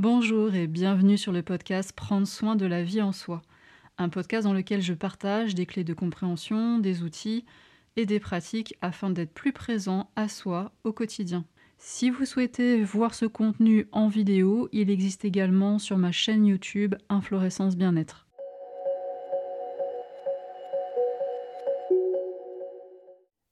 Bonjour et bienvenue sur le podcast Prendre soin de la vie en soi, un podcast dans lequel je partage des clés de compréhension, des outils et des pratiques afin d'être plus présent à soi au quotidien. Si vous souhaitez voir ce contenu en vidéo, il existe également sur ma chaîne YouTube Inflorescence Bien-être.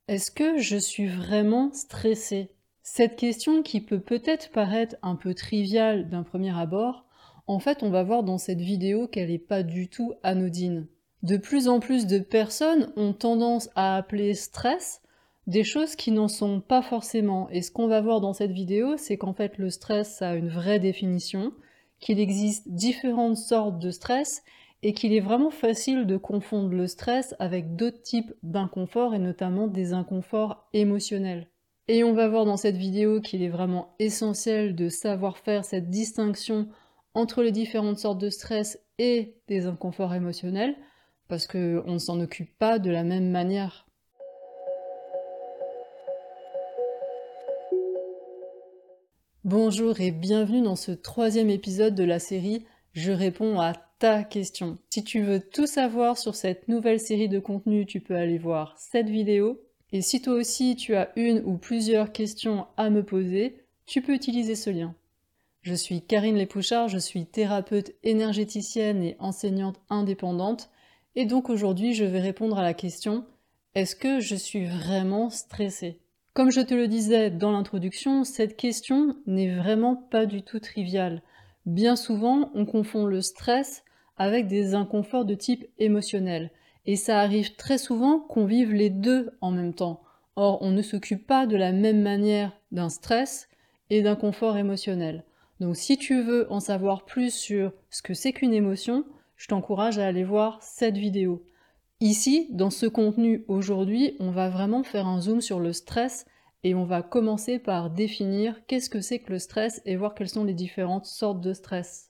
Est-ce que je suis vraiment stressée? Cette question qui peut peut-être paraître un peu triviale d'un premier abord, en fait on va voir dans cette vidéo qu'elle n'est pas du tout anodine. De plus en plus de personnes ont tendance à appeler stress des choses qui n'en sont pas forcément. Et ce qu'on va voir dans cette vidéo, c'est qu'en fait le stress a une vraie définition, qu'il existe différentes sortes de stress et qu'il est vraiment facile de confondre le stress avec d'autres types d'inconfort et notamment des inconforts émotionnels. Et on va voir dans cette vidéo qu'il est vraiment essentiel de savoir faire cette distinction entre les différentes sortes de stress et des inconforts émotionnels, parce qu'on ne s'en occupe pas de la même manière. Bonjour et bienvenue dans ce troisième épisode de la série Je réponds à ta question. Si tu veux tout savoir sur cette nouvelle série de contenus, tu peux aller voir cette vidéo et si toi aussi tu as une ou plusieurs questions à me poser, tu peux utiliser ce lien. Je suis Karine Lépouchard, je suis thérapeute énergéticienne et enseignante indépendante, et donc aujourd'hui je vais répondre à la question est-ce que je suis vraiment stressée? Comme je te le disais dans l'introduction, cette question n'est vraiment pas du tout triviale. Bien souvent, on confond le stress avec des inconforts de type émotionnel. Et ça arrive très souvent qu'on vive les deux en même temps. Or, on ne s'occupe pas de la même manière d'un stress et d'un confort émotionnel. Donc si tu veux en savoir plus sur ce que c'est qu'une émotion, je t'encourage à aller voir cette vidéo. Ici, dans ce contenu aujourd'hui, on va vraiment faire un zoom sur le stress et on va commencer par définir qu'est-ce que c'est que le stress et voir quelles sont les différentes sortes de stress.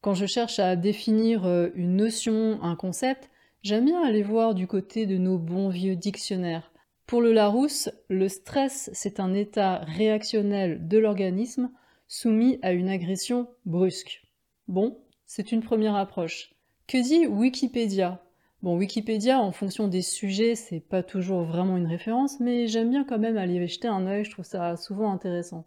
Quand je cherche à définir euh, une notion, un concept, j'aime bien aller voir du côté de nos bons vieux dictionnaires. Pour le Larousse, le stress, c'est un état réactionnel de l'organisme soumis à une agression brusque. Bon, c'est une première approche. Que dit Wikipédia? Bon, Wikipédia, en fonction des sujets, c'est pas toujours vraiment une référence, mais j'aime bien quand même aller jeter un œil, je trouve ça souvent intéressant.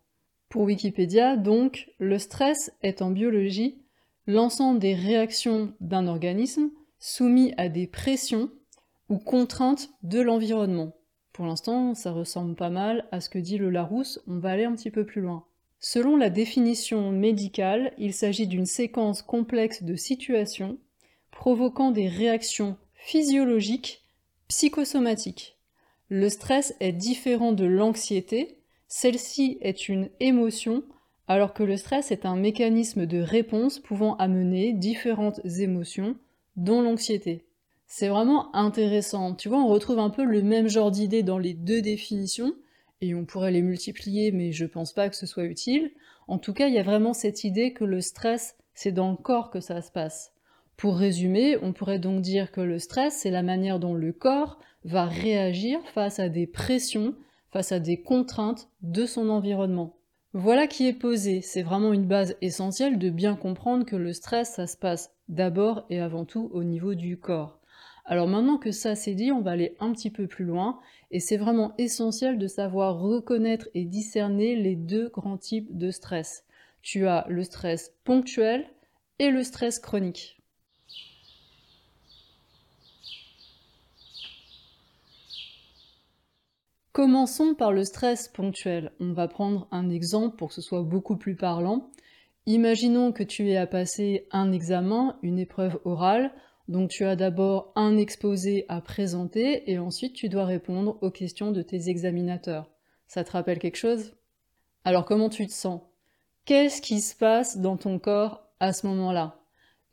Pour Wikipédia, donc, le stress est en biologie l'ensemble des réactions d'un organisme soumis à des pressions ou contraintes de l'environnement. Pour l'instant, ça ressemble pas mal à ce que dit le Larousse, on va aller un petit peu plus loin. Selon la définition médicale, il s'agit d'une séquence complexe de situations provoquant des réactions physiologiques psychosomatiques. Le stress est différent de l'anxiété, celle-ci est une émotion alors que le stress est un mécanisme de réponse pouvant amener différentes émotions, dont l'anxiété. C'est vraiment intéressant. Tu vois, on retrouve un peu le même genre d'idées dans les deux définitions, et on pourrait les multiplier, mais je pense pas que ce soit utile. En tout cas, il y a vraiment cette idée que le stress, c'est dans le corps que ça se passe. Pour résumer, on pourrait donc dire que le stress, c'est la manière dont le corps va réagir face à des pressions, face à des contraintes de son environnement. Voilà qui est posé, c'est vraiment une base essentielle de bien comprendre que le stress, ça se passe d'abord et avant tout au niveau du corps. Alors maintenant que ça c'est dit, on va aller un petit peu plus loin, et c'est vraiment essentiel de savoir reconnaître et discerner les deux grands types de stress. Tu as le stress ponctuel et le stress chronique. Commençons par le stress ponctuel. On va prendre un exemple pour que ce soit beaucoup plus parlant. Imaginons que tu aies à passer un examen, une épreuve orale, donc tu as d'abord un exposé à présenter et ensuite tu dois répondre aux questions de tes examinateurs. Ça te rappelle quelque chose? Alors comment tu te sens? Qu'est-ce qui se passe dans ton corps à ce moment-là?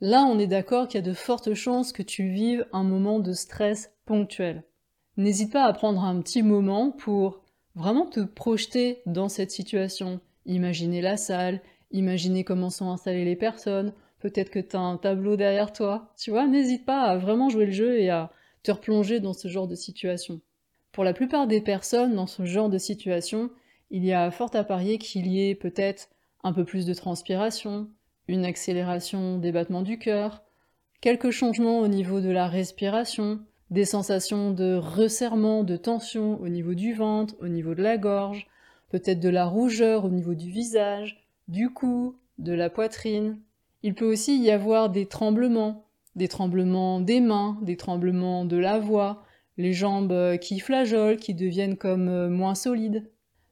Là, on est d'accord qu'il y a de fortes chances que tu vives un moment de stress ponctuel n'hésite pas à prendre un petit moment pour vraiment te projeter dans cette situation. Imaginer la salle, imaginer comment sont installées les personnes, peut-être que tu as un tableau derrière toi. Tu vois, n'hésite pas à vraiment jouer le jeu et à te replonger dans ce genre de situation. Pour la plupart des personnes dans ce genre de situation, il y a fort à parier qu'il y ait peut-être un peu plus de transpiration, une accélération des battements du cœur, quelques changements au niveau de la respiration, des sensations de resserrement, de tension au niveau du ventre, au niveau de la gorge, peut-être de la rougeur au niveau du visage, du cou, de la poitrine. Il peut aussi y avoir des tremblements, des tremblements des mains, des tremblements de la voix, les jambes qui flageolent, qui deviennent comme euh, moins solides.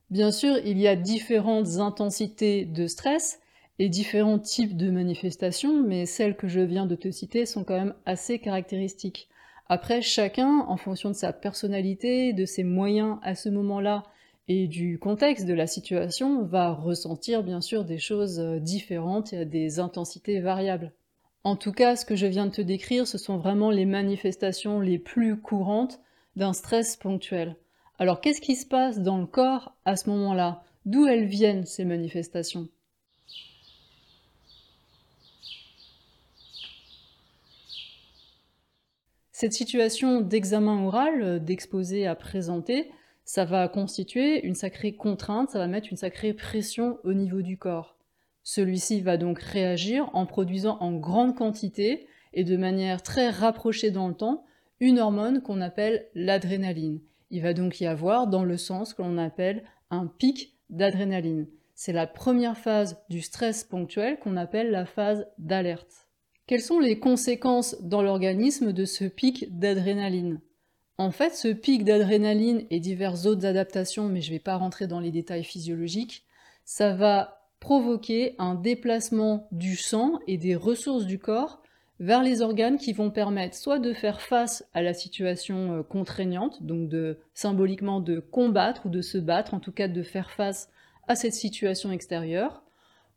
Bien sûr, il y a différentes intensités de stress et différents types de manifestations, mais celles que je viens de te citer sont quand même assez caractéristiques. Après, chacun, en fonction de sa personnalité, de ses moyens à ce moment-là et du contexte de la situation, va ressentir bien sûr des choses euh, différentes et à des intensités variables. En tout cas, ce que je viens de te décrire, ce sont vraiment les manifestations les plus courantes d'un stress ponctuel. Alors qu'est-ce qui se passe dans le corps à ce moment-là? D'où elles viennent ces manifestations? Cette situation d'examen oral, euh, d'exposé à présenter, ça va constituer une sacrée contrainte, ça va mettre une sacrée pression au niveau du corps. Celui-ci va donc réagir en produisant en grande quantité et de manière très rapprochée dans le temps une hormone qu'on appelle l'adrénaline. Il va donc y avoir dans le sens que l'on appelle un pic d'adrénaline. C'est la première phase du stress ponctuel qu'on appelle la phase d'alerte. Quelles sont les conséquences dans l'organisme de ce pic d'adrénaline? En fait, ce pic d'adrénaline et diverses autres adaptations, mais je ne vais pas rentrer dans les détails physiologiques, ça va provoquer un déplacement du sang et des ressources du corps vers les organes qui vont permettre soit de faire face à la situation euh, contraignante, donc de symboliquement de combattre ou de se battre, en tout cas de faire face à cette situation extérieure,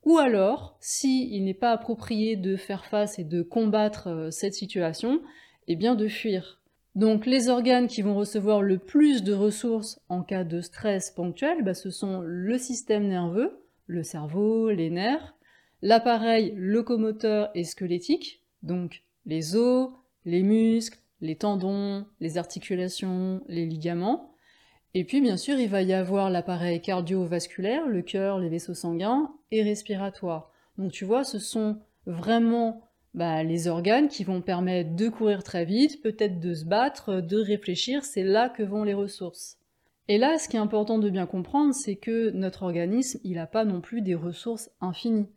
ou alors, s'il il n'est pas approprié de faire face et de combattre euh, cette situation, eh bien de fuir. Donc les organes qui vont recevoir le plus de ressources en cas de stress ponctuel, bah, ce sont le système nerveux, le cerveau, les nerfs, l'appareil locomoteur et squelettique, donc les os, les muscles, les tendons, les articulations, les ligaments, et puis bien sûr, il va y avoir l'appareil cardiovasculaire, le cœur, les vaisseaux sanguins, et respiratoire. Donc tu vois, ce sont vraiment bah, les organes qui vont permettre de courir très vite, peut-être de se battre, de réfléchir, c'est là que vont les ressources. Et là, ce qui est important de bien comprendre, c'est que notre organisme, il n'a pas non plus des ressources infinies.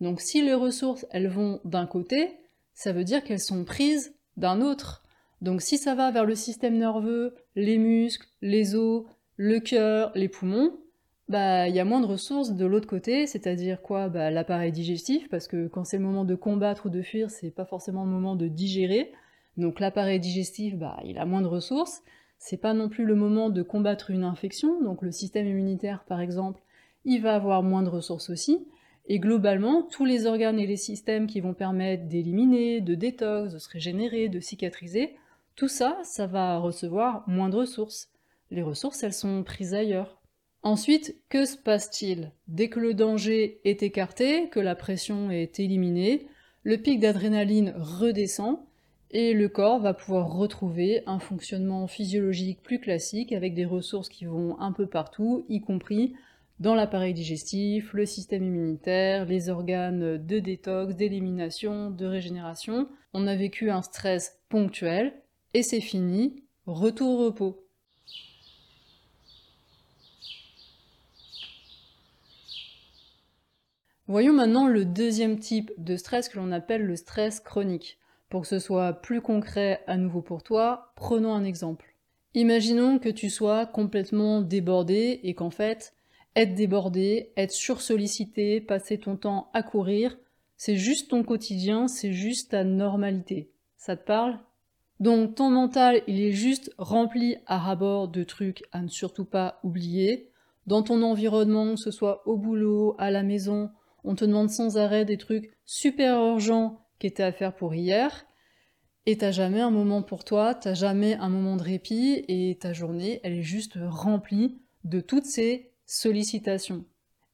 Donc si les ressources, elles vont d'un côté, ça veut dire qu'elles sont prises d'un autre. Donc si ça va vers le système nerveux, les muscles, les os, le cœur, les poumons, bah il y a moins de ressources de l'autre côté, c'est-à-dire quoi? Bah, L'appareil digestif, parce que quand c'est le moment de combattre ou de fuir, c'est pas forcément le moment de digérer. Donc l'appareil digestif, bah il a moins de ressources. C'est pas non plus le moment de combattre une infection, donc le système immunitaire par exemple, il va avoir moins de ressources aussi. Et globalement, tous les organes et les systèmes qui vont permettre d'éliminer, de détox, de se régénérer, de cicatriser, tout ça, ça va recevoir moins de ressources. Les ressources, elles sont prises ailleurs. Ensuite, que se passe-t-il? Dès que le danger est écarté, que la pression est éliminée, le pic d'adrénaline redescend et le corps va pouvoir retrouver un fonctionnement physiologique plus classique avec des ressources qui vont un peu partout, y compris dans l'appareil digestif, le système immunitaire, les organes de détox, d'élimination, de régénération. On a vécu un stress ponctuel et c'est fini, retour au repos. Voyons maintenant le deuxième type de stress que l'on appelle le stress chronique. Pour que ce soit plus concret à nouveau pour toi, prenons un exemple. Imaginons que tu sois complètement débordé et qu'en fait, être débordé, être sursollicité, passer ton temps à courir, c'est juste ton quotidien, c'est juste ta normalité. Ça te parle? Donc ton mental, il est juste rempli à rabord de trucs à ne surtout pas oublier. Dans ton environnement, que ce soit au boulot, à la maison, on te demande sans arrêt des trucs super urgents qui étaient à faire pour hier. Et t'as jamais un moment pour toi, t'as jamais un moment de répit, et ta journée, elle est juste remplie de toutes ces sollicitations.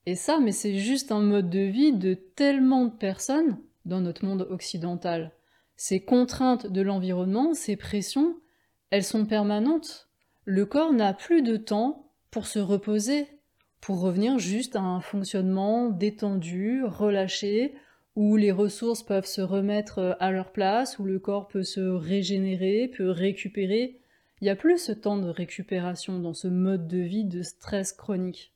Et ça, mais c'est juste un mode de vie de tellement de personnes dans notre monde occidental. Ces contraintes de l'environnement, ces pressions, elles sont permanentes. le corps n'a plus de temps pour se reposer, pour revenir juste à un fonctionnement détendu, relâché, où les ressources peuvent se remettre à leur place, où le corps peut se régénérer, peut récupérer. Il n'y a plus ce temps de récupération dans ce mode de vie de stress chronique.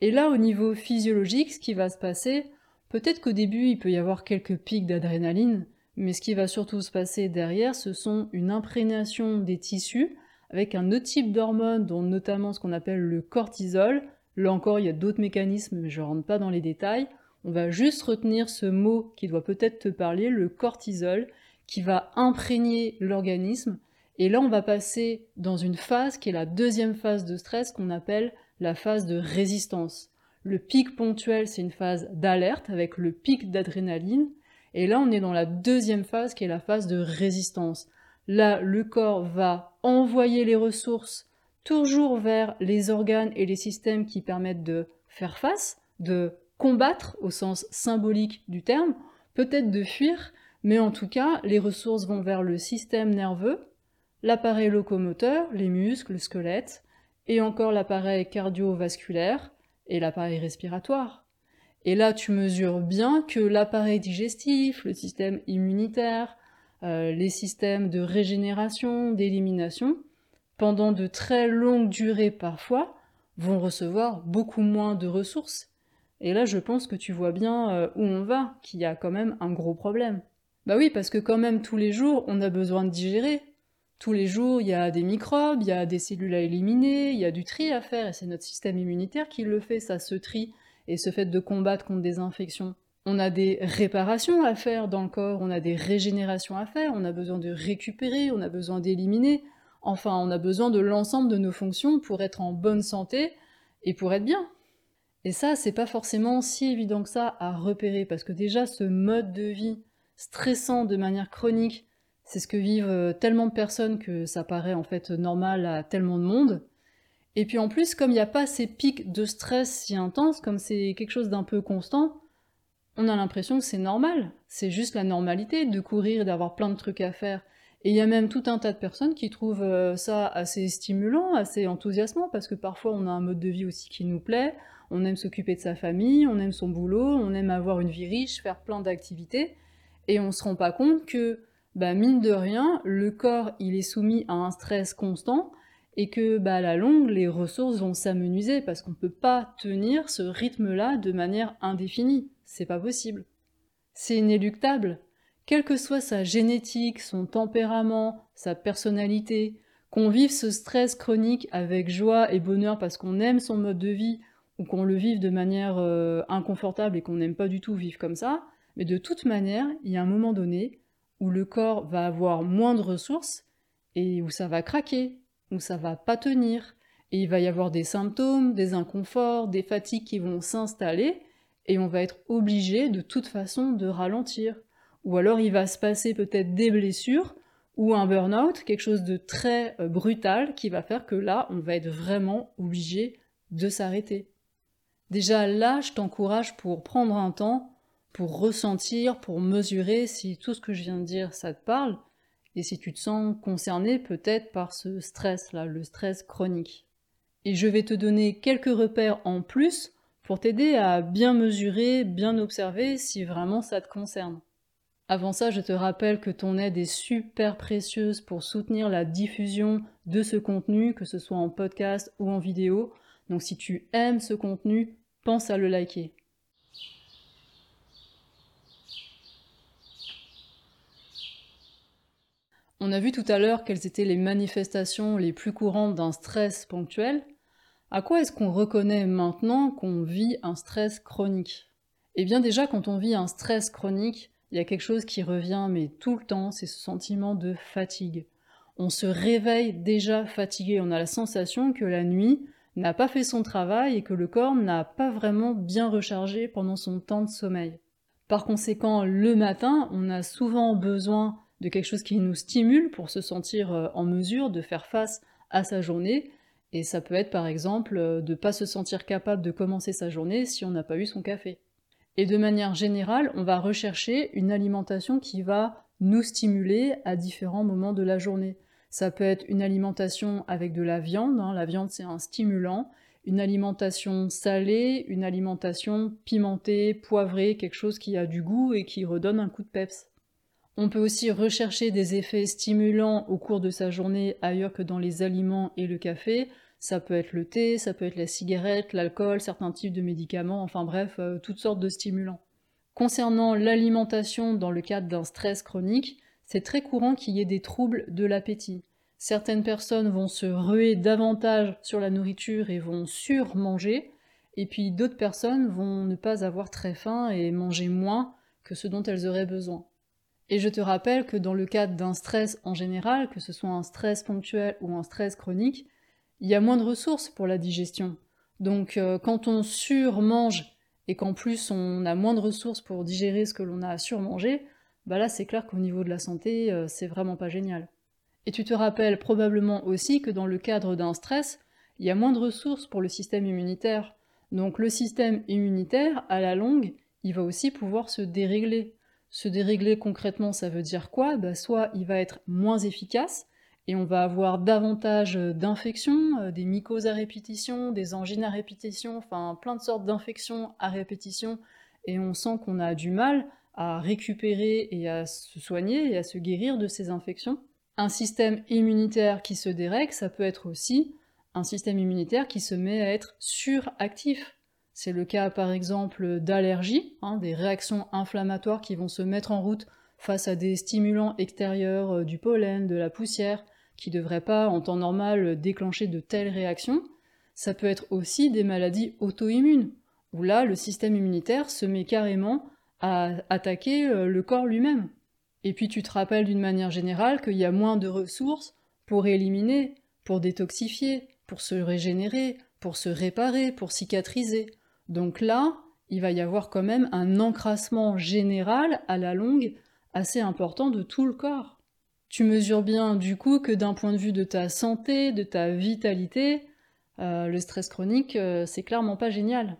Et là, au niveau physiologique, ce qui va se passer, peut-être qu'au début, il peut y avoir quelques pics d'adrénaline, mais ce qui va surtout se passer derrière, ce sont une imprégnation des tissus avec un autre type d'hormones, dont notamment ce qu'on appelle le cortisol. Là encore, il y a d'autres mécanismes, mais je ne rentre pas dans les détails. On va juste retenir ce mot qui doit peut-être te parler, le cortisol, qui va imprégner l'organisme. Et là, on va passer dans une phase qui est la deuxième phase de stress qu'on appelle la phase de résistance. Le pic ponctuel, c'est une phase d'alerte avec le pic d'adrénaline. Et là, on est dans la deuxième phase qui est la phase de résistance. Là, le corps va envoyer les ressources toujours vers les organes et les systèmes qui permettent de faire face, de combattre au sens symbolique du terme, peut-être de fuir, mais en tout cas, les ressources vont vers le système nerveux, l'appareil locomoteur, les muscles, le squelette, et encore l'appareil cardiovasculaire et l'appareil respiratoire. Et là, tu mesures bien que l'appareil digestif, le système immunitaire, euh, les systèmes de régénération, d'élimination, pendant de très longues durées parfois, vont recevoir beaucoup moins de ressources. Et là, je pense que tu vois bien euh, où on va, qu'il y a quand même un gros problème. Bah oui, parce que quand même tous les jours, on a besoin de digérer, tous les jours, il y a des microbes, il y a des cellules à éliminer, il y a du tri à faire, et c'est notre système immunitaire qui le fait, ça se trie, et ce fait de combattre contre des infections. On a des réparations à faire dans le corps, on a des régénérations à faire, on a besoin de récupérer, on a besoin d'éliminer, enfin on a besoin de l'ensemble de nos fonctions pour être en bonne santé et pour être bien. Et ça, c'est pas forcément si évident que ça à repérer, parce que déjà ce mode de vie stressant de manière chronique, c'est ce que vivent euh, tellement de personnes que ça paraît en fait normal à tellement de monde. Et puis en plus, comme il n'y a pas ces pics de stress si intenses, comme c'est quelque chose d'un peu constant, on a l'impression que c'est normal. C'est juste la normalité de courir, d'avoir plein de trucs à faire. Et il y a même tout un tas de personnes qui trouvent euh, ça assez stimulant, assez enthousiasmant, parce que parfois on a un mode de vie aussi qui nous plaît, on aime s'occuper de sa famille, on aime son boulot, on aime avoir une vie riche, faire plein d'activités, et on se rend pas compte que bah, mine de rien, le corps il est soumis à un stress constant et que bah, à la longue, les ressources vont s'amenuiser parce qu'on ne peut pas tenir ce rythme-là de manière indéfinie. C'est pas possible. C'est inéluctable. Quelle que soit sa génétique, son tempérament, sa personnalité, qu'on vive ce stress chronique avec joie et bonheur parce qu'on aime son mode de vie ou qu'on le vive de manière euh, inconfortable et qu'on n'aime pas du tout vivre comme ça, mais de toute manière, il y a un moment donné où le corps va avoir moins de ressources et où ça va craquer, où ça va pas tenir, et il va y avoir des symptômes, des inconforts, des fatigues qui vont s'installer, et on va être obligé de toute façon de ralentir. Ou alors il va se passer peut-être des blessures, ou un burn-out, quelque chose de très euh, brutal qui va faire que là, on va être vraiment obligé de s'arrêter. Déjà là, je t'encourage pour prendre un temps pour ressentir, pour mesurer si tout ce que je viens de dire, ça te parle, et si tu te sens concerné peut-être par ce stress-là, le stress chronique. Et je vais te donner quelques repères en plus pour t'aider à bien mesurer, bien observer si vraiment ça te concerne. Avant ça, je te rappelle que ton aide est super précieuse pour soutenir la diffusion de ce contenu, que ce soit en podcast ou en vidéo. Donc si tu aimes ce contenu, pense à le liker. On a vu tout à l'heure quelles étaient les manifestations les plus courantes d'un stress ponctuel. À quoi est-ce qu'on reconnaît maintenant qu'on vit un stress chronique? Eh bien déjà quand on vit un stress chronique, il y a quelque chose qui revient mais tout le temps, c'est ce sentiment de fatigue. On se réveille déjà fatigué, on a la sensation que la nuit n'a pas fait son travail et que le corps n'a pas vraiment bien rechargé pendant son temps de sommeil. Par conséquent, le matin, on a souvent besoin de quelque chose qui nous stimule pour se sentir euh, en mesure de faire face à sa journée. Et ça peut être par exemple euh, de ne pas se sentir capable de commencer sa journée si on n'a pas eu son café. Et de manière générale, on va rechercher une alimentation qui va nous stimuler à différents moments de la journée. Ça peut être une alimentation avec de la viande, hein. la viande c'est un stimulant, une alimentation salée, une alimentation pimentée, poivrée, quelque chose qui a du goût et qui redonne un coup de peps. On peut aussi rechercher des effets stimulants au cours de sa journée ailleurs que dans les aliments et le café. Ça peut être le thé, ça peut être la cigarette, l'alcool, certains types de médicaments, enfin bref, euh, toutes sortes de stimulants. Concernant l'alimentation dans le cadre d'un stress chronique, c'est très courant qu'il y ait des troubles de l'appétit. Certaines personnes vont se ruer davantage sur la nourriture et vont surmanger, et puis d'autres personnes vont ne pas avoir très faim et manger moins que ce dont elles auraient besoin. Et je te rappelle que dans le cadre d'un stress en général, que ce soit un stress ponctuel ou un stress chronique, il y a moins de ressources pour la digestion. Donc euh, quand on surmange et qu'en plus on a moins de ressources pour digérer ce que l'on a surmangé, bah là c'est clair qu'au niveau de la santé, euh, c'est vraiment pas génial. Et tu te rappelles probablement aussi que dans le cadre d'un stress, il y a moins de ressources pour le système immunitaire. Donc le système immunitaire, à la longue, il va aussi pouvoir se dérégler. Se dérégler concrètement, ça veut dire quoi? Bah, Soit il va être moins efficace, et on va avoir davantage d'infections, euh, des mycoses à répétition, des angines à répétition, enfin plein de sortes d'infections à répétition, et on sent qu'on a du mal à récupérer et à se soigner et à se guérir de ces infections. Un système immunitaire qui se dérègle, ça peut être aussi un système immunitaire qui se met à être suractif. C'est le cas par exemple d'allergies, hein, des réactions inflammatoires qui vont se mettre en route face à des stimulants extérieurs, euh, du pollen, de la poussière, qui ne devraient pas, en temps normal, déclencher de telles réactions. Ça peut être aussi des maladies auto-immunes, où là, le système immunitaire se met carrément à attaquer euh, le corps lui-même. Et puis tu te rappelles d'une manière générale qu'il y a moins de ressources pour éliminer, pour détoxifier, pour se régénérer, pour se réparer, pour cicatriser. Donc là, il va y avoir quand même un encrassement général à la longue assez important de tout le corps. Tu mesures bien du coup que d'un point de vue de ta santé, de ta vitalité, euh, le stress chronique, euh, c'est clairement pas génial.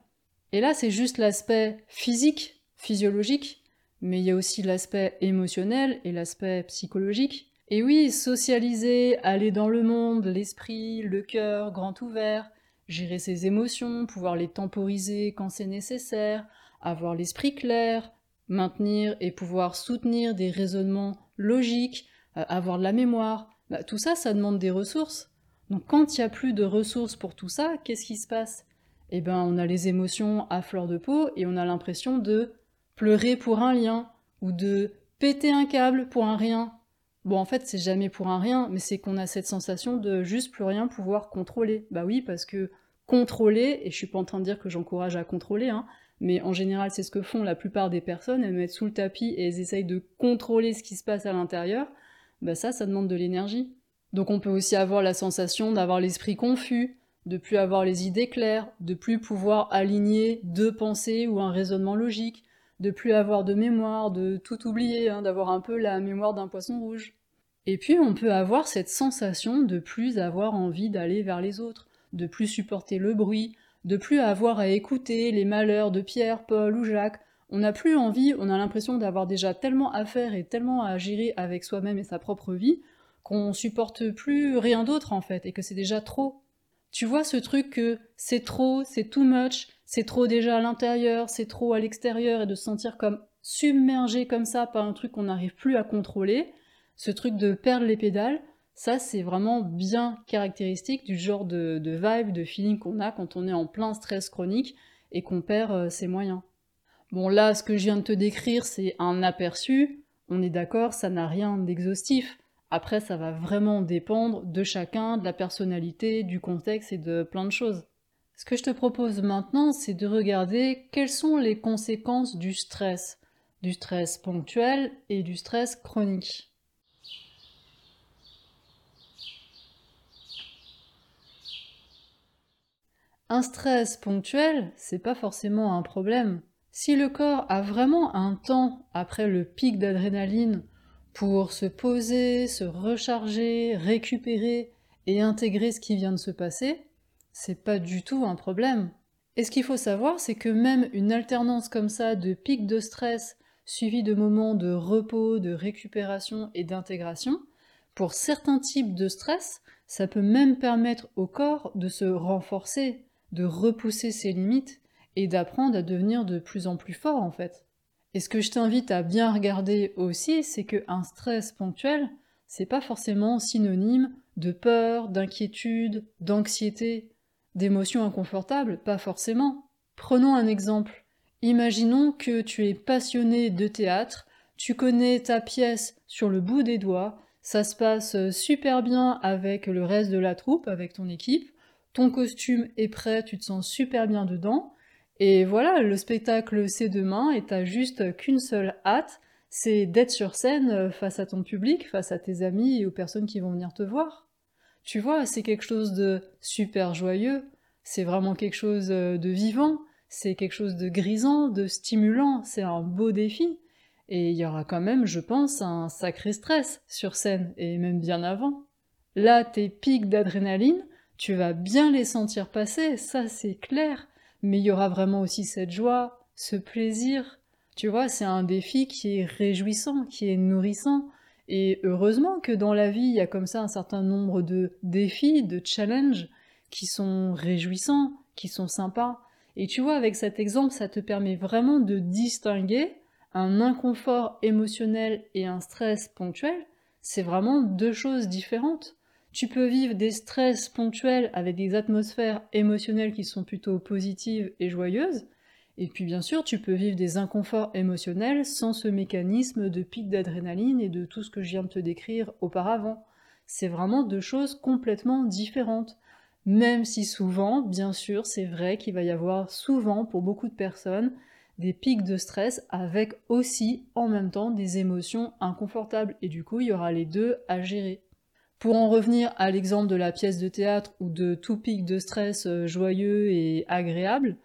Et là, c'est juste l'aspect physique, physiologique, mais il y a aussi l'aspect émotionnel et l'aspect psychologique. Et oui, socialiser, aller dans le monde, l'esprit, le cœur grand ouvert, gérer ses émotions, pouvoir les temporiser quand c'est nécessaire, avoir l'esprit clair, maintenir et pouvoir soutenir des raisonnements logiques, avoir de la mémoire, bah, tout ça, ça demande des ressources. Donc quand il n'y a plus de ressources pour tout ça, qu'est-ce qui se passe? Eh ben, on a les émotions à fleur de peau et on a l'impression de pleurer pour un lien ou de péter un câble pour un rien. Bon, en fait, c'est jamais pour un rien, mais c'est qu'on a cette sensation de juste plus rien pouvoir contrôler. Bah oui, parce que contrôler, et je suis pas en train de dire que j'encourage à contrôler, hein, mais en général, c'est ce que font la plupart des personnes, elles mettent sous le tapis et elles essayent de contrôler ce qui se passe à l'intérieur, bah ça, ça demande de l'énergie. Donc on peut aussi avoir la sensation d'avoir l'esprit confus, de plus avoir les idées claires, de plus pouvoir aligner deux pensées ou un raisonnement logique, de plus avoir de mémoire, de tout oublier, hein, d'avoir un peu la mémoire d'un poisson rouge. Et puis on peut avoir cette sensation de plus avoir envie d'aller vers les autres, de plus supporter le bruit, de plus avoir à écouter les malheurs de Pierre, Paul ou Jacques, on n'a plus envie, on a l'impression d'avoir déjà tellement à faire et tellement à gérer avec soi-même et sa propre vie, qu'on supporte plus rien d'autre en fait, et que c'est déjà trop. Tu vois ce truc que c'est trop, c'est too much, c'est trop déjà à l'intérieur, c'est trop à l'extérieur, et de se sentir comme submergé comme ça par un truc qu'on n'arrive plus à contrôler, ce truc de perdre les pédales, ça c'est vraiment bien caractéristique du genre de, de vibe, de feeling qu'on a quand on est en plein stress chronique et qu'on perd euh, ses moyens. Bon là, ce que je viens de te décrire, c'est un aperçu, on est d'accord, ça n'a rien d'exhaustif. Après, ça va vraiment dépendre de chacun, de la personnalité, du contexte et de plein de choses. Ce que je te propose maintenant, c'est de regarder quelles sont les conséquences du stress, du stress ponctuel et du stress chronique. Un stress ponctuel, c'est pas forcément un problème. Si le corps a vraiment un temps après le pic d'adrénaline pour se poser, se recharger, récupérer et intégrer ce qui vient de se passer, c'est pas du tout un problème. Et ce qu'il faut savoir, c'est que même une alternance comme ça de pics de stress suivi de moments de repos, de récupération et d'intégration Pour certains types de stress, ça peut même permettre au corps de se renforcer, de repousser ses limites et d'apprendre à devenir de plus en plus fort en fait. Et ce que je t'invite à bien regarder aussi, c'est qu'un stress ponctuel, c'est pas forcément synonyme de peur, d'inquiétude, d'anxiété, d'émotions inconfortables, pas forcément. Prenons un exemple. Imaginons que tu es passionné de théâtre, tu connais ta pièce sur le bout des doigts, ça se passe super bien avec le reste de la troupe, avec ton équipe, ton costume est prêt, tu te sens super bien dedans, et voilà, le spectacle c'est demain et t'as juste qu'une seule hâte, c'est d'être sur scène face à ton public, face à tes amis et aux personnes qui vont venir te voir. Tu vois, c'est quelque chose de super joyeux, c'est vraiment quelque chose de vivant, c'est quelque chose de grisant, de stimulant, c'est un beau défi. Et il y aura quand même, je pense, un sacré stress sur scène, et même bien avant. Là, tes pics d'adrénaline, tu vas bien les sentir passer, ça c'est clair mais il y aura vraiment aussi cette joie, ce plaisir. Tu vois, c'est un défi qui est réjouissant, qui est nourrissant. Et heureusement que dans la vie, il y a comme ça un certain nombre de défis, de challenges qui sont réjouissants, qui sont sympas. Et tu vois, avec cet exemple, ça te permet vraiment de distinguer un inconfort émotionnel et un stress ponctuel. C'est vraiment deux choses différentes. Tu peux vivre des stress ponctuels avec des atmosphères émotionnelles qui sont plutôt positives et joyeuses. Et puis bien sûr, tu peux vivre des inconforts émotionnels sans ce mécanisme de pic d'adrénaline et de tout ce que je viens de te décrire auparavant. C'est vraiment deux choses complètement différentes. Même si souvent, bien sûr, c'est vrai qu'il va y avoir souvent pour beaucoup de personnes des pics de stress avec aussi en même temps des émotions inconfortables. Et du coup, il y aura les deux à gérer. Pour en revenir à l'exemple de la pièce de théâtre ou de tout pic de stress euh, joyeux et agréable,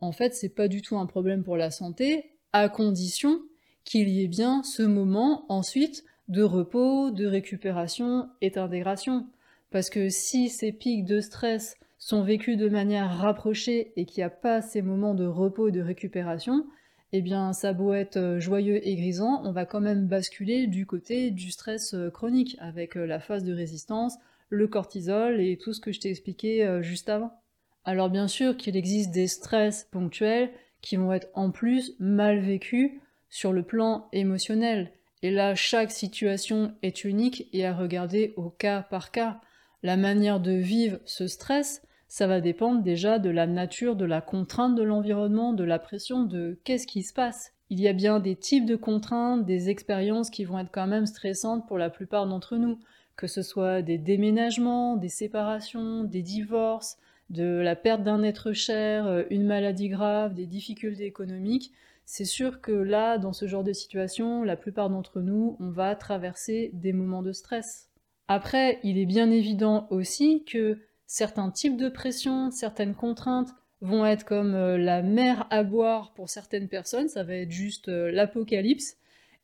en fait, c'est pas du tout un problème pour la santé, à condition qu'il y ait bien ce moment ensuite de repos, de récupération et d'intégration. Parce que si ces pics de stress sont vécus de manière rapprochée et qu'il n'y a pas ces moments de repos et de récupération, eh bien, ça beau être euh, joyeux et grisant, on va quand même basculer du côté du stress euh, chronique, avec euh, la phase de résistance, le cortisol et tout ce que je t'ai expliqué juste avant. Alors bien sûr qu'il existe des stress ponctuels qui vont être en plus mal vécus sur le plan émotionnel. Et là, chaque situation est unique et à regarder au cas par cas. La manière de vivre ce stress, ça va dépendre déjà de la nature, de la contrainte de l'environnement, de la pression, de qu'est-ce qui se passe. Il y a bien des types de contraintes, des expériences qui vont être quand même stressantes pour la plupart d'entre nous, que ce soit des déménagements, des séparations, des divorces, de la perte d'un être cher, euh, une maladie grave, des difficultés économiques. C'est sûr que là, dans ce genre de situation, la plupart d'entre nous, on va traverser des moments de stress. Après, il est bien évident aussi que certains types de pression, certaines contraintes vont être comme euh, la mer à boire pour certaines personnes, ça va être juste euh, l'apocalypse.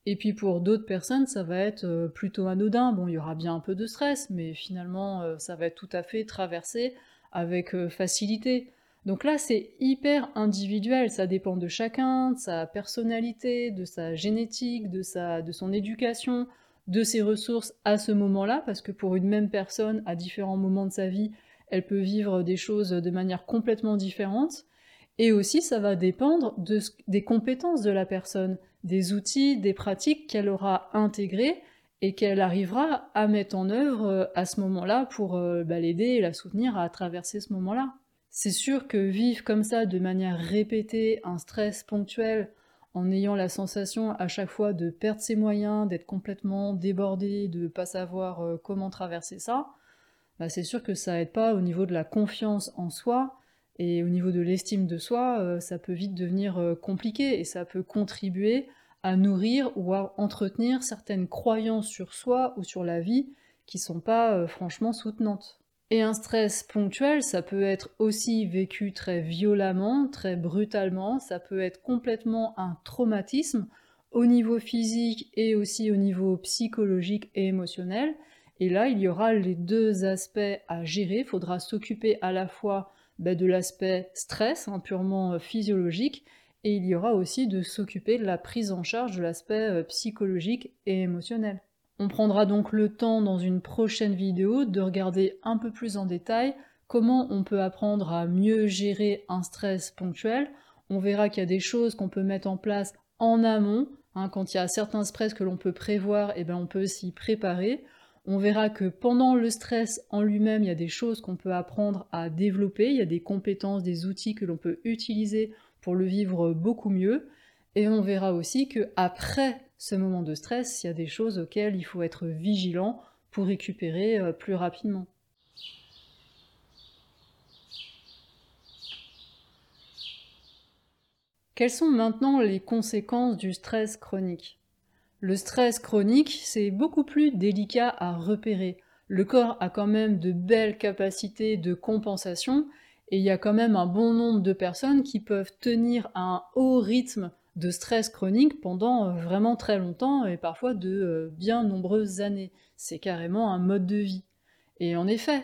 Et puis pour d'autres personnes, ça va être euh, plutôt anodin. Bon, il y aura bien un peu de stress, mais finalement, ça va être tout à fait traversé avec facilité. Donc là, c'est hyper individuel, ça dépend de chacun, de sa personnalité, de sa génétique, de, sa, de son éducation, de ses ressources à ce moment-là, parce que pour une même personne, à différents moments de sa vie, elle peut vivre des choses de manière complètement différente. Et aussi, ça va dépendre des compétences de la personne, des outils, des pratiques qu'elle aura intégrées et qu'elle arrivera à mettre en œuvre euh, à ce moment-là pour euh, bah, l'aider et la soutenir à traverser ce moment-là. C'est sûr que vivre comme ça de manière répétée un stress ponctuel en ayant la sensation à chaque fois de perdre ses moyens, d'être complètement débordé, de ne pas savoir euh, comment traverser ça, bah, c'est sûr que ça aide pas au niveau de la confiance en soi et au niveau de l'estime de soi, euh, ça peut vite devenir euh, compliqué et ça peut contribuer à nourrir ou à entretenir certaines croyances sur soi ou sur la vie qui sont pas euh, franchement soutenantes. Et un stress ponctuel, ça peut être aussi vécu très violemment, très brutalement, ça peut être complètement un traumatisme au niveau physique et aussi au niveau psychologique et émotionnel, et là, il y aura les deux aspects à gérer. Il faudra s'occuper à la fois bah, de l'aspect stress, hein, purement euh, physiologique, et il y aura aussi de s'occuper de la prise en charge de l'aspect euh, psychologique et émotionnel. On prendra donc le temps dans une prochaine vidéo de regarder un peu plus en détail comment on peut apprendre à mieux gérer un stress ponctuel. On verra qu'il y a des choses qu'on peut mettre en place en amont. Hein, quand il y a certains stress que l'on peut prévoir, et eh ben on peut s'y préparer. On verra que pendant le stress en lui-même, il y a des choses qu'on peut apprendre à développer, il y a des compétences, des outils que l'on peut utiliser pour le vivre beaucoup mieux. Et on verra aussi que après ce moment de stress, il y a des choses auxquelles il faut être vigilant pour récupérer euh, plus rapidement. Quelles sont maintenant les conséquences du stress chronique? Le stress chronique, c'est beaucoup plus délicat à repérer. Le corps a quand même de belles capacités de compensation et il y a quand même un bon nombre de personnes qui peuvent tenir un haut rythme de stress chronique pendant euh, vraiment très longtemps et parfois de euh, bien nombreuses années. C'est carrément un mode de vie. Et en effet,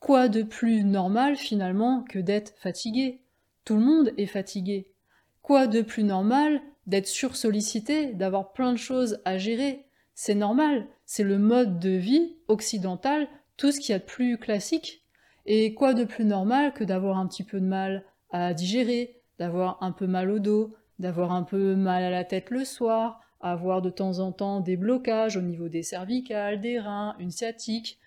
quoi de plus normal finalement que d'être fatigué? Tout le monde est fatigué. Quoi de plus normal d'être sursollicité, d'avoir plein de choses à gérer C'est normal, c'est le mode de vie occidental, tout ce qu'il y a de plus classique. Et quoi de plus normal que d'avoir un petit peu de mal à digérer, d'avoir un peu mal au dos, d'avoir un peu mal à la tête le soir, avoir de temps en temps des blocages au niveau des cervicales, des reins, une sciatique.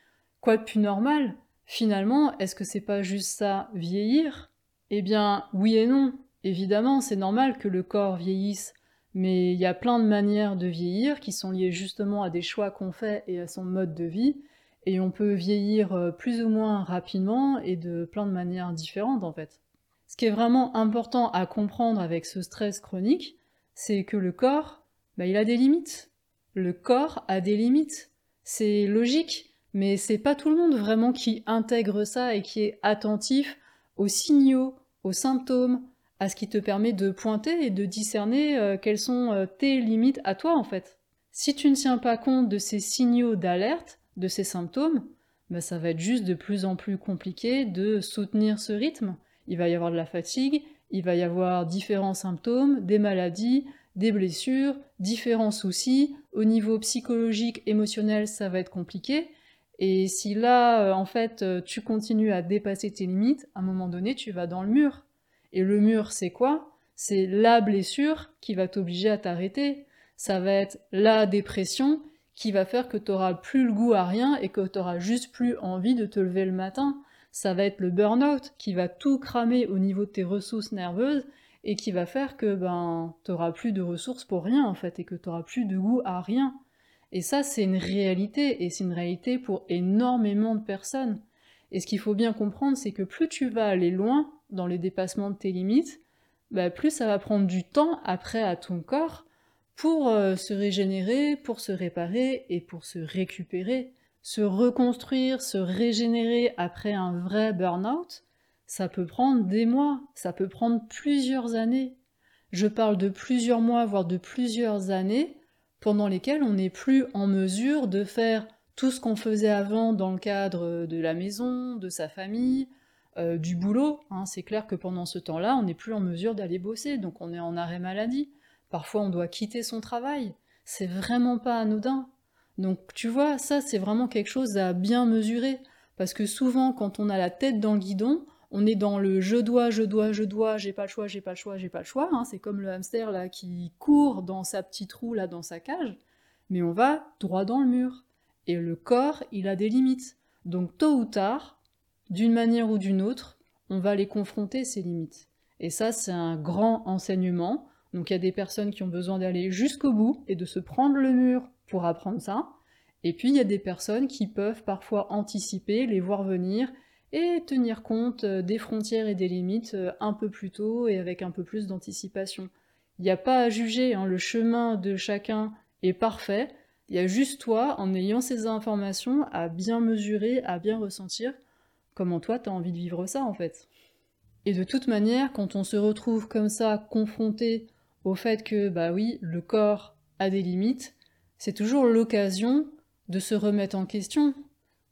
Quoi de plus normal? Finalement, est-ce que c'est pas juste ça, vieillir? Eh bien, oui et non. Évidemment, c'est normal que le corps vieillisse, mais il y a plein de manières de vieillir qui sont liées justement à des choix qu'on fait et à son mode de vie, et on peut vieillir euh, plus ou moins rapidement et de plein de manières différentes en fait. Ce qui est vraiment important à comprendre avec ce stress chronique, c'est que le corps, bah, il a des limites. Le corps a des limites. C'est logique, mais c'est pas tout le monde vraiment qui intègre ça et qui est attentif aux signaux, aux symptômes, à ce qui te permet de pointer et de discerner euh, quelles sont euh, tes limites à toi en fait. Si tu ne tiens pas compte de ces signaux d'alerte, de ces symptômes, bah, ça va être juste de plus en plus compliqué de soutenir ce rythme. Il va y avoir de la fatigue, il va y avoir différents symptômes, des maladies, des blessures, différents soucis. Au niveau psychologique, émotionnel, ça va être compliqué. Et si là, euh, en fait, tu continues à dépasser tes limites, à un moment donné, tu vas dans le mur. Et le mur, c'est quoi? C'est la blessure qui va t'obliger à t'arrêter. Ça va être la dépression qui va faire que tu n'auras plus le goût à rien et que tu n'auras juste plus envie de te lever le matin. Ça va être le burn-out qui va tout cramer au niveau de tes ressources nerveuses et qui va faire que ben n'auras plus de ressources pour rien en fait et que tu n'auras plus de goût à rien. Et ça c'est une réalité et c'est une réalité pour énormément de personnes. Et ce qu'il faut bien comprendre c'est que plus tu vas aller loin, dans les dépassements de tes limites, bah, plus ça va prendre du temps après à ton corps pour euh, se régénérer, pour se réparer et pour se récupérer. Se reconstruire, se régénérer après un vrai burn-out, ça peut prendre des mois, ça peut prendre plusieurs années. Je parle de plusieurs mois, voire de plusieurs années, pendant lesquelles on n'est plus en mesure de faire tout ce qu'on faisait avant dans le cadre de la maison, de sa famille, euh, du boulot. Hein. C'est clair que pendant ce temps-là, on n'est plus en mesure d'aller bosser, donc on est en arrêt maladie. Parfois, on doit quitter son travail. C'est vraiment pas anodin. Donc, tu vois, ça, c'est vraiment quelque chose à bien mesurer. Parce que souvent, quand on a la tête dans le guidon, on est dans le je dois, je dois, je dois, j'ai pas le choix, j'ai pas le choix, j'ai pas le choix. Hein. C'est comme le hamster là qui court dans sa petite roue là dans sa cage, mais on va droit dans le mur. Et le corps, il a des limites. Donc tôt ou tard, d'une manière ou d'une autre, on va les confronter, ces limites. Et ça, c'est un grand enseignement. Donc il y a des personnes qui ont besoin d'aller jusqu'au bout et de se prendre le mur pour apprendre ça. Et puis il y a des personnes qui peuvent parfois anticiper, les voir venir et tenir compte euh, des frontières et des limites euh, un peu plus tôt et avec un peu plus d'anticipation. Il n'y a pas à juger, hein, le chemin de chacun est parfait. Il y a juste toi, en ayant ces informations, à bien mesurer, à bien ressentir comment toi t'as envie de vivre ça en fait. Et de toute manière, quand on se retrouve comme ça, confronté au fait que, bah oui, le corps a des limites, c'est toujours l'occasion de se remettre en question,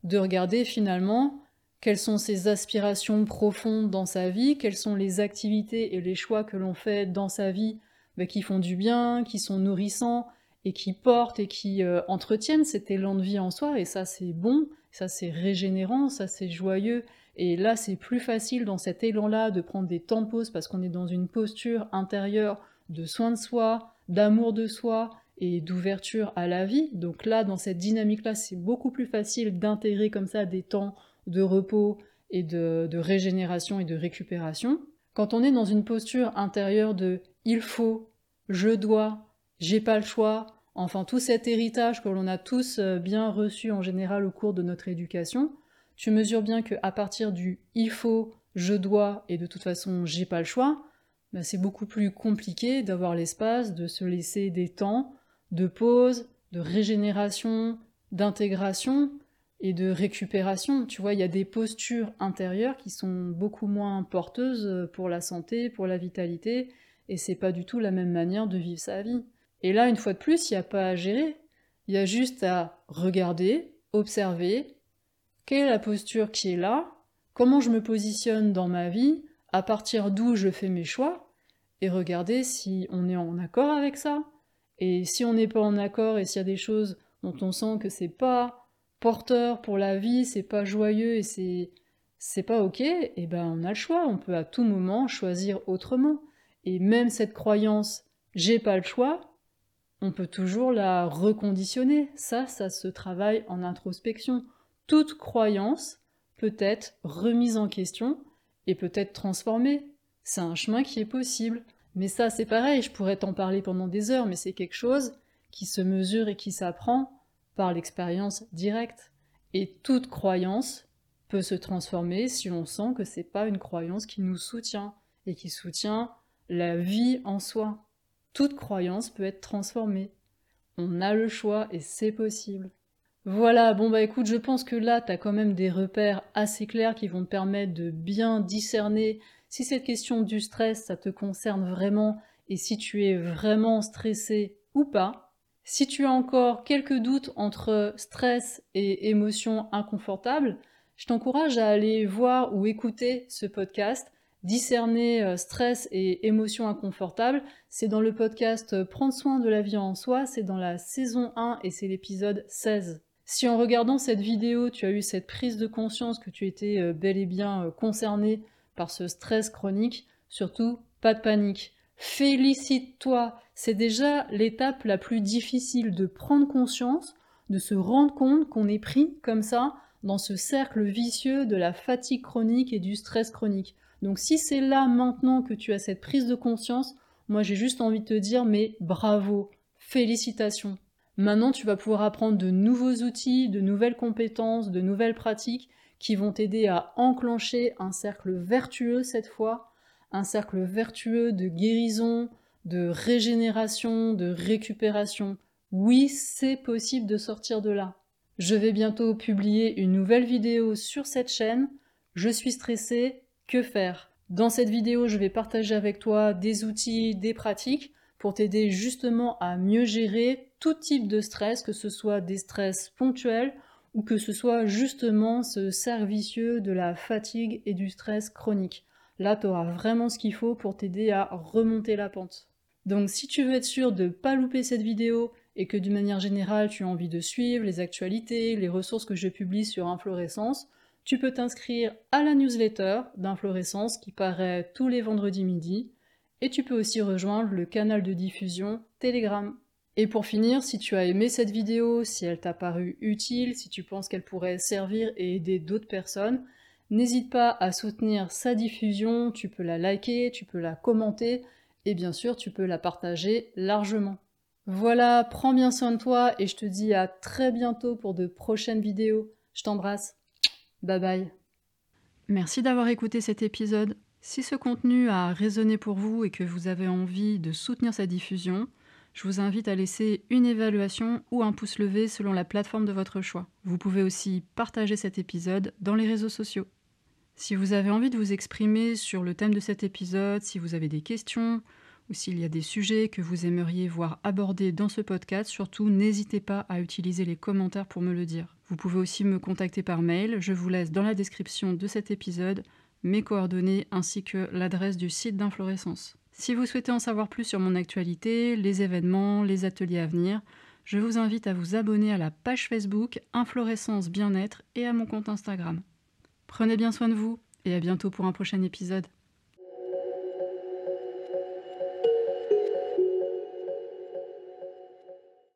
de regarder finalement quelles sont ses aspirations profondes dans sa vie, quelles sont les activités et les choix que l'on fait dans sa vie bah, qui font du bien, qui sont nourrissants, et qui portent et qui euh, entretiennent cet élan de vie en soi, et ça c'est bon, ça c'est régénérant, ça c'est joyeux, et là c'est plus facile dans cet élan-là de prendre des temps de pause parce qu'on est dans une posture intérieure de soin de soi, d'amour de soi et d'ouverture à la vie. Donc là, dans cette dynamique-là, c'est beaucoup plus facile d'intégrer comme ça des temps de repos et de, de régénération et de récupération. Quand on est dans une posture intérieure de il faut, je dois, j'ai pas le choix, enfin tout cet héritage que l'on a tous euh, bien reçu en général au cours de notre éducation, tu mesures bien qu'à partir du il faut, je dois et de toute façon j'ai pas le choix, ben, c'est beaucoup plus compliqué d'avoir l'espace, de se laisser des temps de pause, de régénération, d'intégration et de récupération. Tu vois, il y a des postures intérieures qui sont beaucoup moins porteuses pour la santé, pour la vitalité, et c'est pas du tout la même manière de vivre sa vie. Et là, une fois de plus, il n'y a pas à gérer. Il y a juste à regarder, observer, quelle est la posture qui est là, comment je me positionne dans ma vie, à partir d'où je fais mes choix, et regarder si on est en accord avec ça. Et si on n'est pas en accord et s'il y a des choses dont on sent que c'est pas porteur pour la vie, c'est pas joyeux et c'est c'est pas ok, et eh ben on a le choix, on peut à tout moment choisir autrement. Et même cette croyance j'ai pas le choix, on peut toujours la reconditionner. Ça, ça se travaille en introspection. Toute croyance peut être remise en question et peut être transformée. C'est un chemin qui est possible. Mais ça, c'est pareil, je pourrais t'en parler pendant des heures, mais c'est quelque chose qui se mesure et qui s'apprend par l'expérience directe. Et toute croyance peut se transformer si on sent que c'est pas une croyance qui nous soutient et qui soutient la vie en soi. Toute croyance peut être transformée. On a le choix et c'est possible. Voilà, bon bah écoute, je pense que là, tu as quand même des repères assez clairs qui vont te permettre de bien discerner si cette question du stress, ça te concerne vraiment et si tu es vraiment stressé ou pas. Si tu as encore quelques doutes entre stress et émotions inconfortables, je t'encourage à aller voir ou écouter ce podcast discerner euh, stress et émotions inconfortables. C'est dans le podcast euh, Prendre soin de la vie en soi, c'est dans la saison 1 et c'est l'épisode 16. Si en regardant cette vidéo, tu as eu cette prise de conscience que tu étais euh, bel et bien concerné par ce stress chronique, surtout pas de panique. Félicite-toi, c'est déjà l'étape la plus difficile de prendre conscience, de se rendre compte qu'on est pris comme ça dans ce cercle vicieux de la fatigue chronique et du stress chronique. Donc si c'est là maintenant que tu as cette prise de conscience, moi j'ai juste envie de te dire mais bravo, félicitations. Maintenant, tu vas pouvoir apprendre de nouveaux outils, de nouvelles compétences, de nouvelles pratiques qui vont t'aider à enclencher un cercle vertueux cette fois, un cercle vertueux de guérison, de régénération, de récupération. Oui, c'est possible de sortir de là. Je vais bientôt publier une nouvelle vidéo sur cette chaîne. Je suis stressée. Que faire? Dans cette vidéo, je vais partager avec toi des outils, des pratiques pour t'aider justement à mieux gérer tout type de stress, que ce soit des stress ponctuels ou que ce soit justement ce servicieux de la fatigue et du stress chronique. Là, tu auras vraiment ce qu'il faut pour t'aider à remonter la pente. Donc si tu veux être sûr de ne pas louper cette vidéo et que d'une manière générale tu as envie de suivre les actualités, les ressources que je publie sur Inflorescence, tu peux t'inscrire à la newsletter d'Inflorescence qui paraît tous les vendredis midi et tu peux aussi rejoindre le canal de diffusion Telegram. Et pour finir, si tu as aimé cette vidéo, si elle t'a paru utile, si tu penses qu'elle pourrait servir et aider d'autres personnes, n'hésite pas à soutenir sa diffusion, tu peux la liker, tu peux la commenter et bien sûr tu peux la partager largement. Voilà, prends bien soin de toi et je te dis à très bientôt pour de prochaines vidéos. Je t'embrasse. Bye bye. Merci d'avoir écouté cet épisode. Si ce contenu a résonné pour vous et que vous avez envie de soutenir sa diffusion, je vous invite à laisser une évaluation ou un pouce levé selon la plateforme de votre choix. Vous pouvez aussi partager cet épisode dans les réseaux sociaux. Si vous avez envie de vous exprimer sur le thème de cet épisode, si vous avez des questions ou s'il y a des sujets que vous aimeriez voir abordés dans ce podcast, surtout n'hésitez pas à utiliser les commentaires pour me le dire. Vous pouvez aussi me contacter par mail, je vous laisse dans la description de cet épisode mes coordonnées ainsi que l'adresse du site d'Inflorescence. Si vous souhaitez en savoir plus sur mon actualité, les événements, les ateliers à venir, je vous invite à vous abonner à la page Facebook Inflorescence Bien-être et à mon compte Instagram. Prenez bien soin de vous et à bientôt pour un prochain épisode.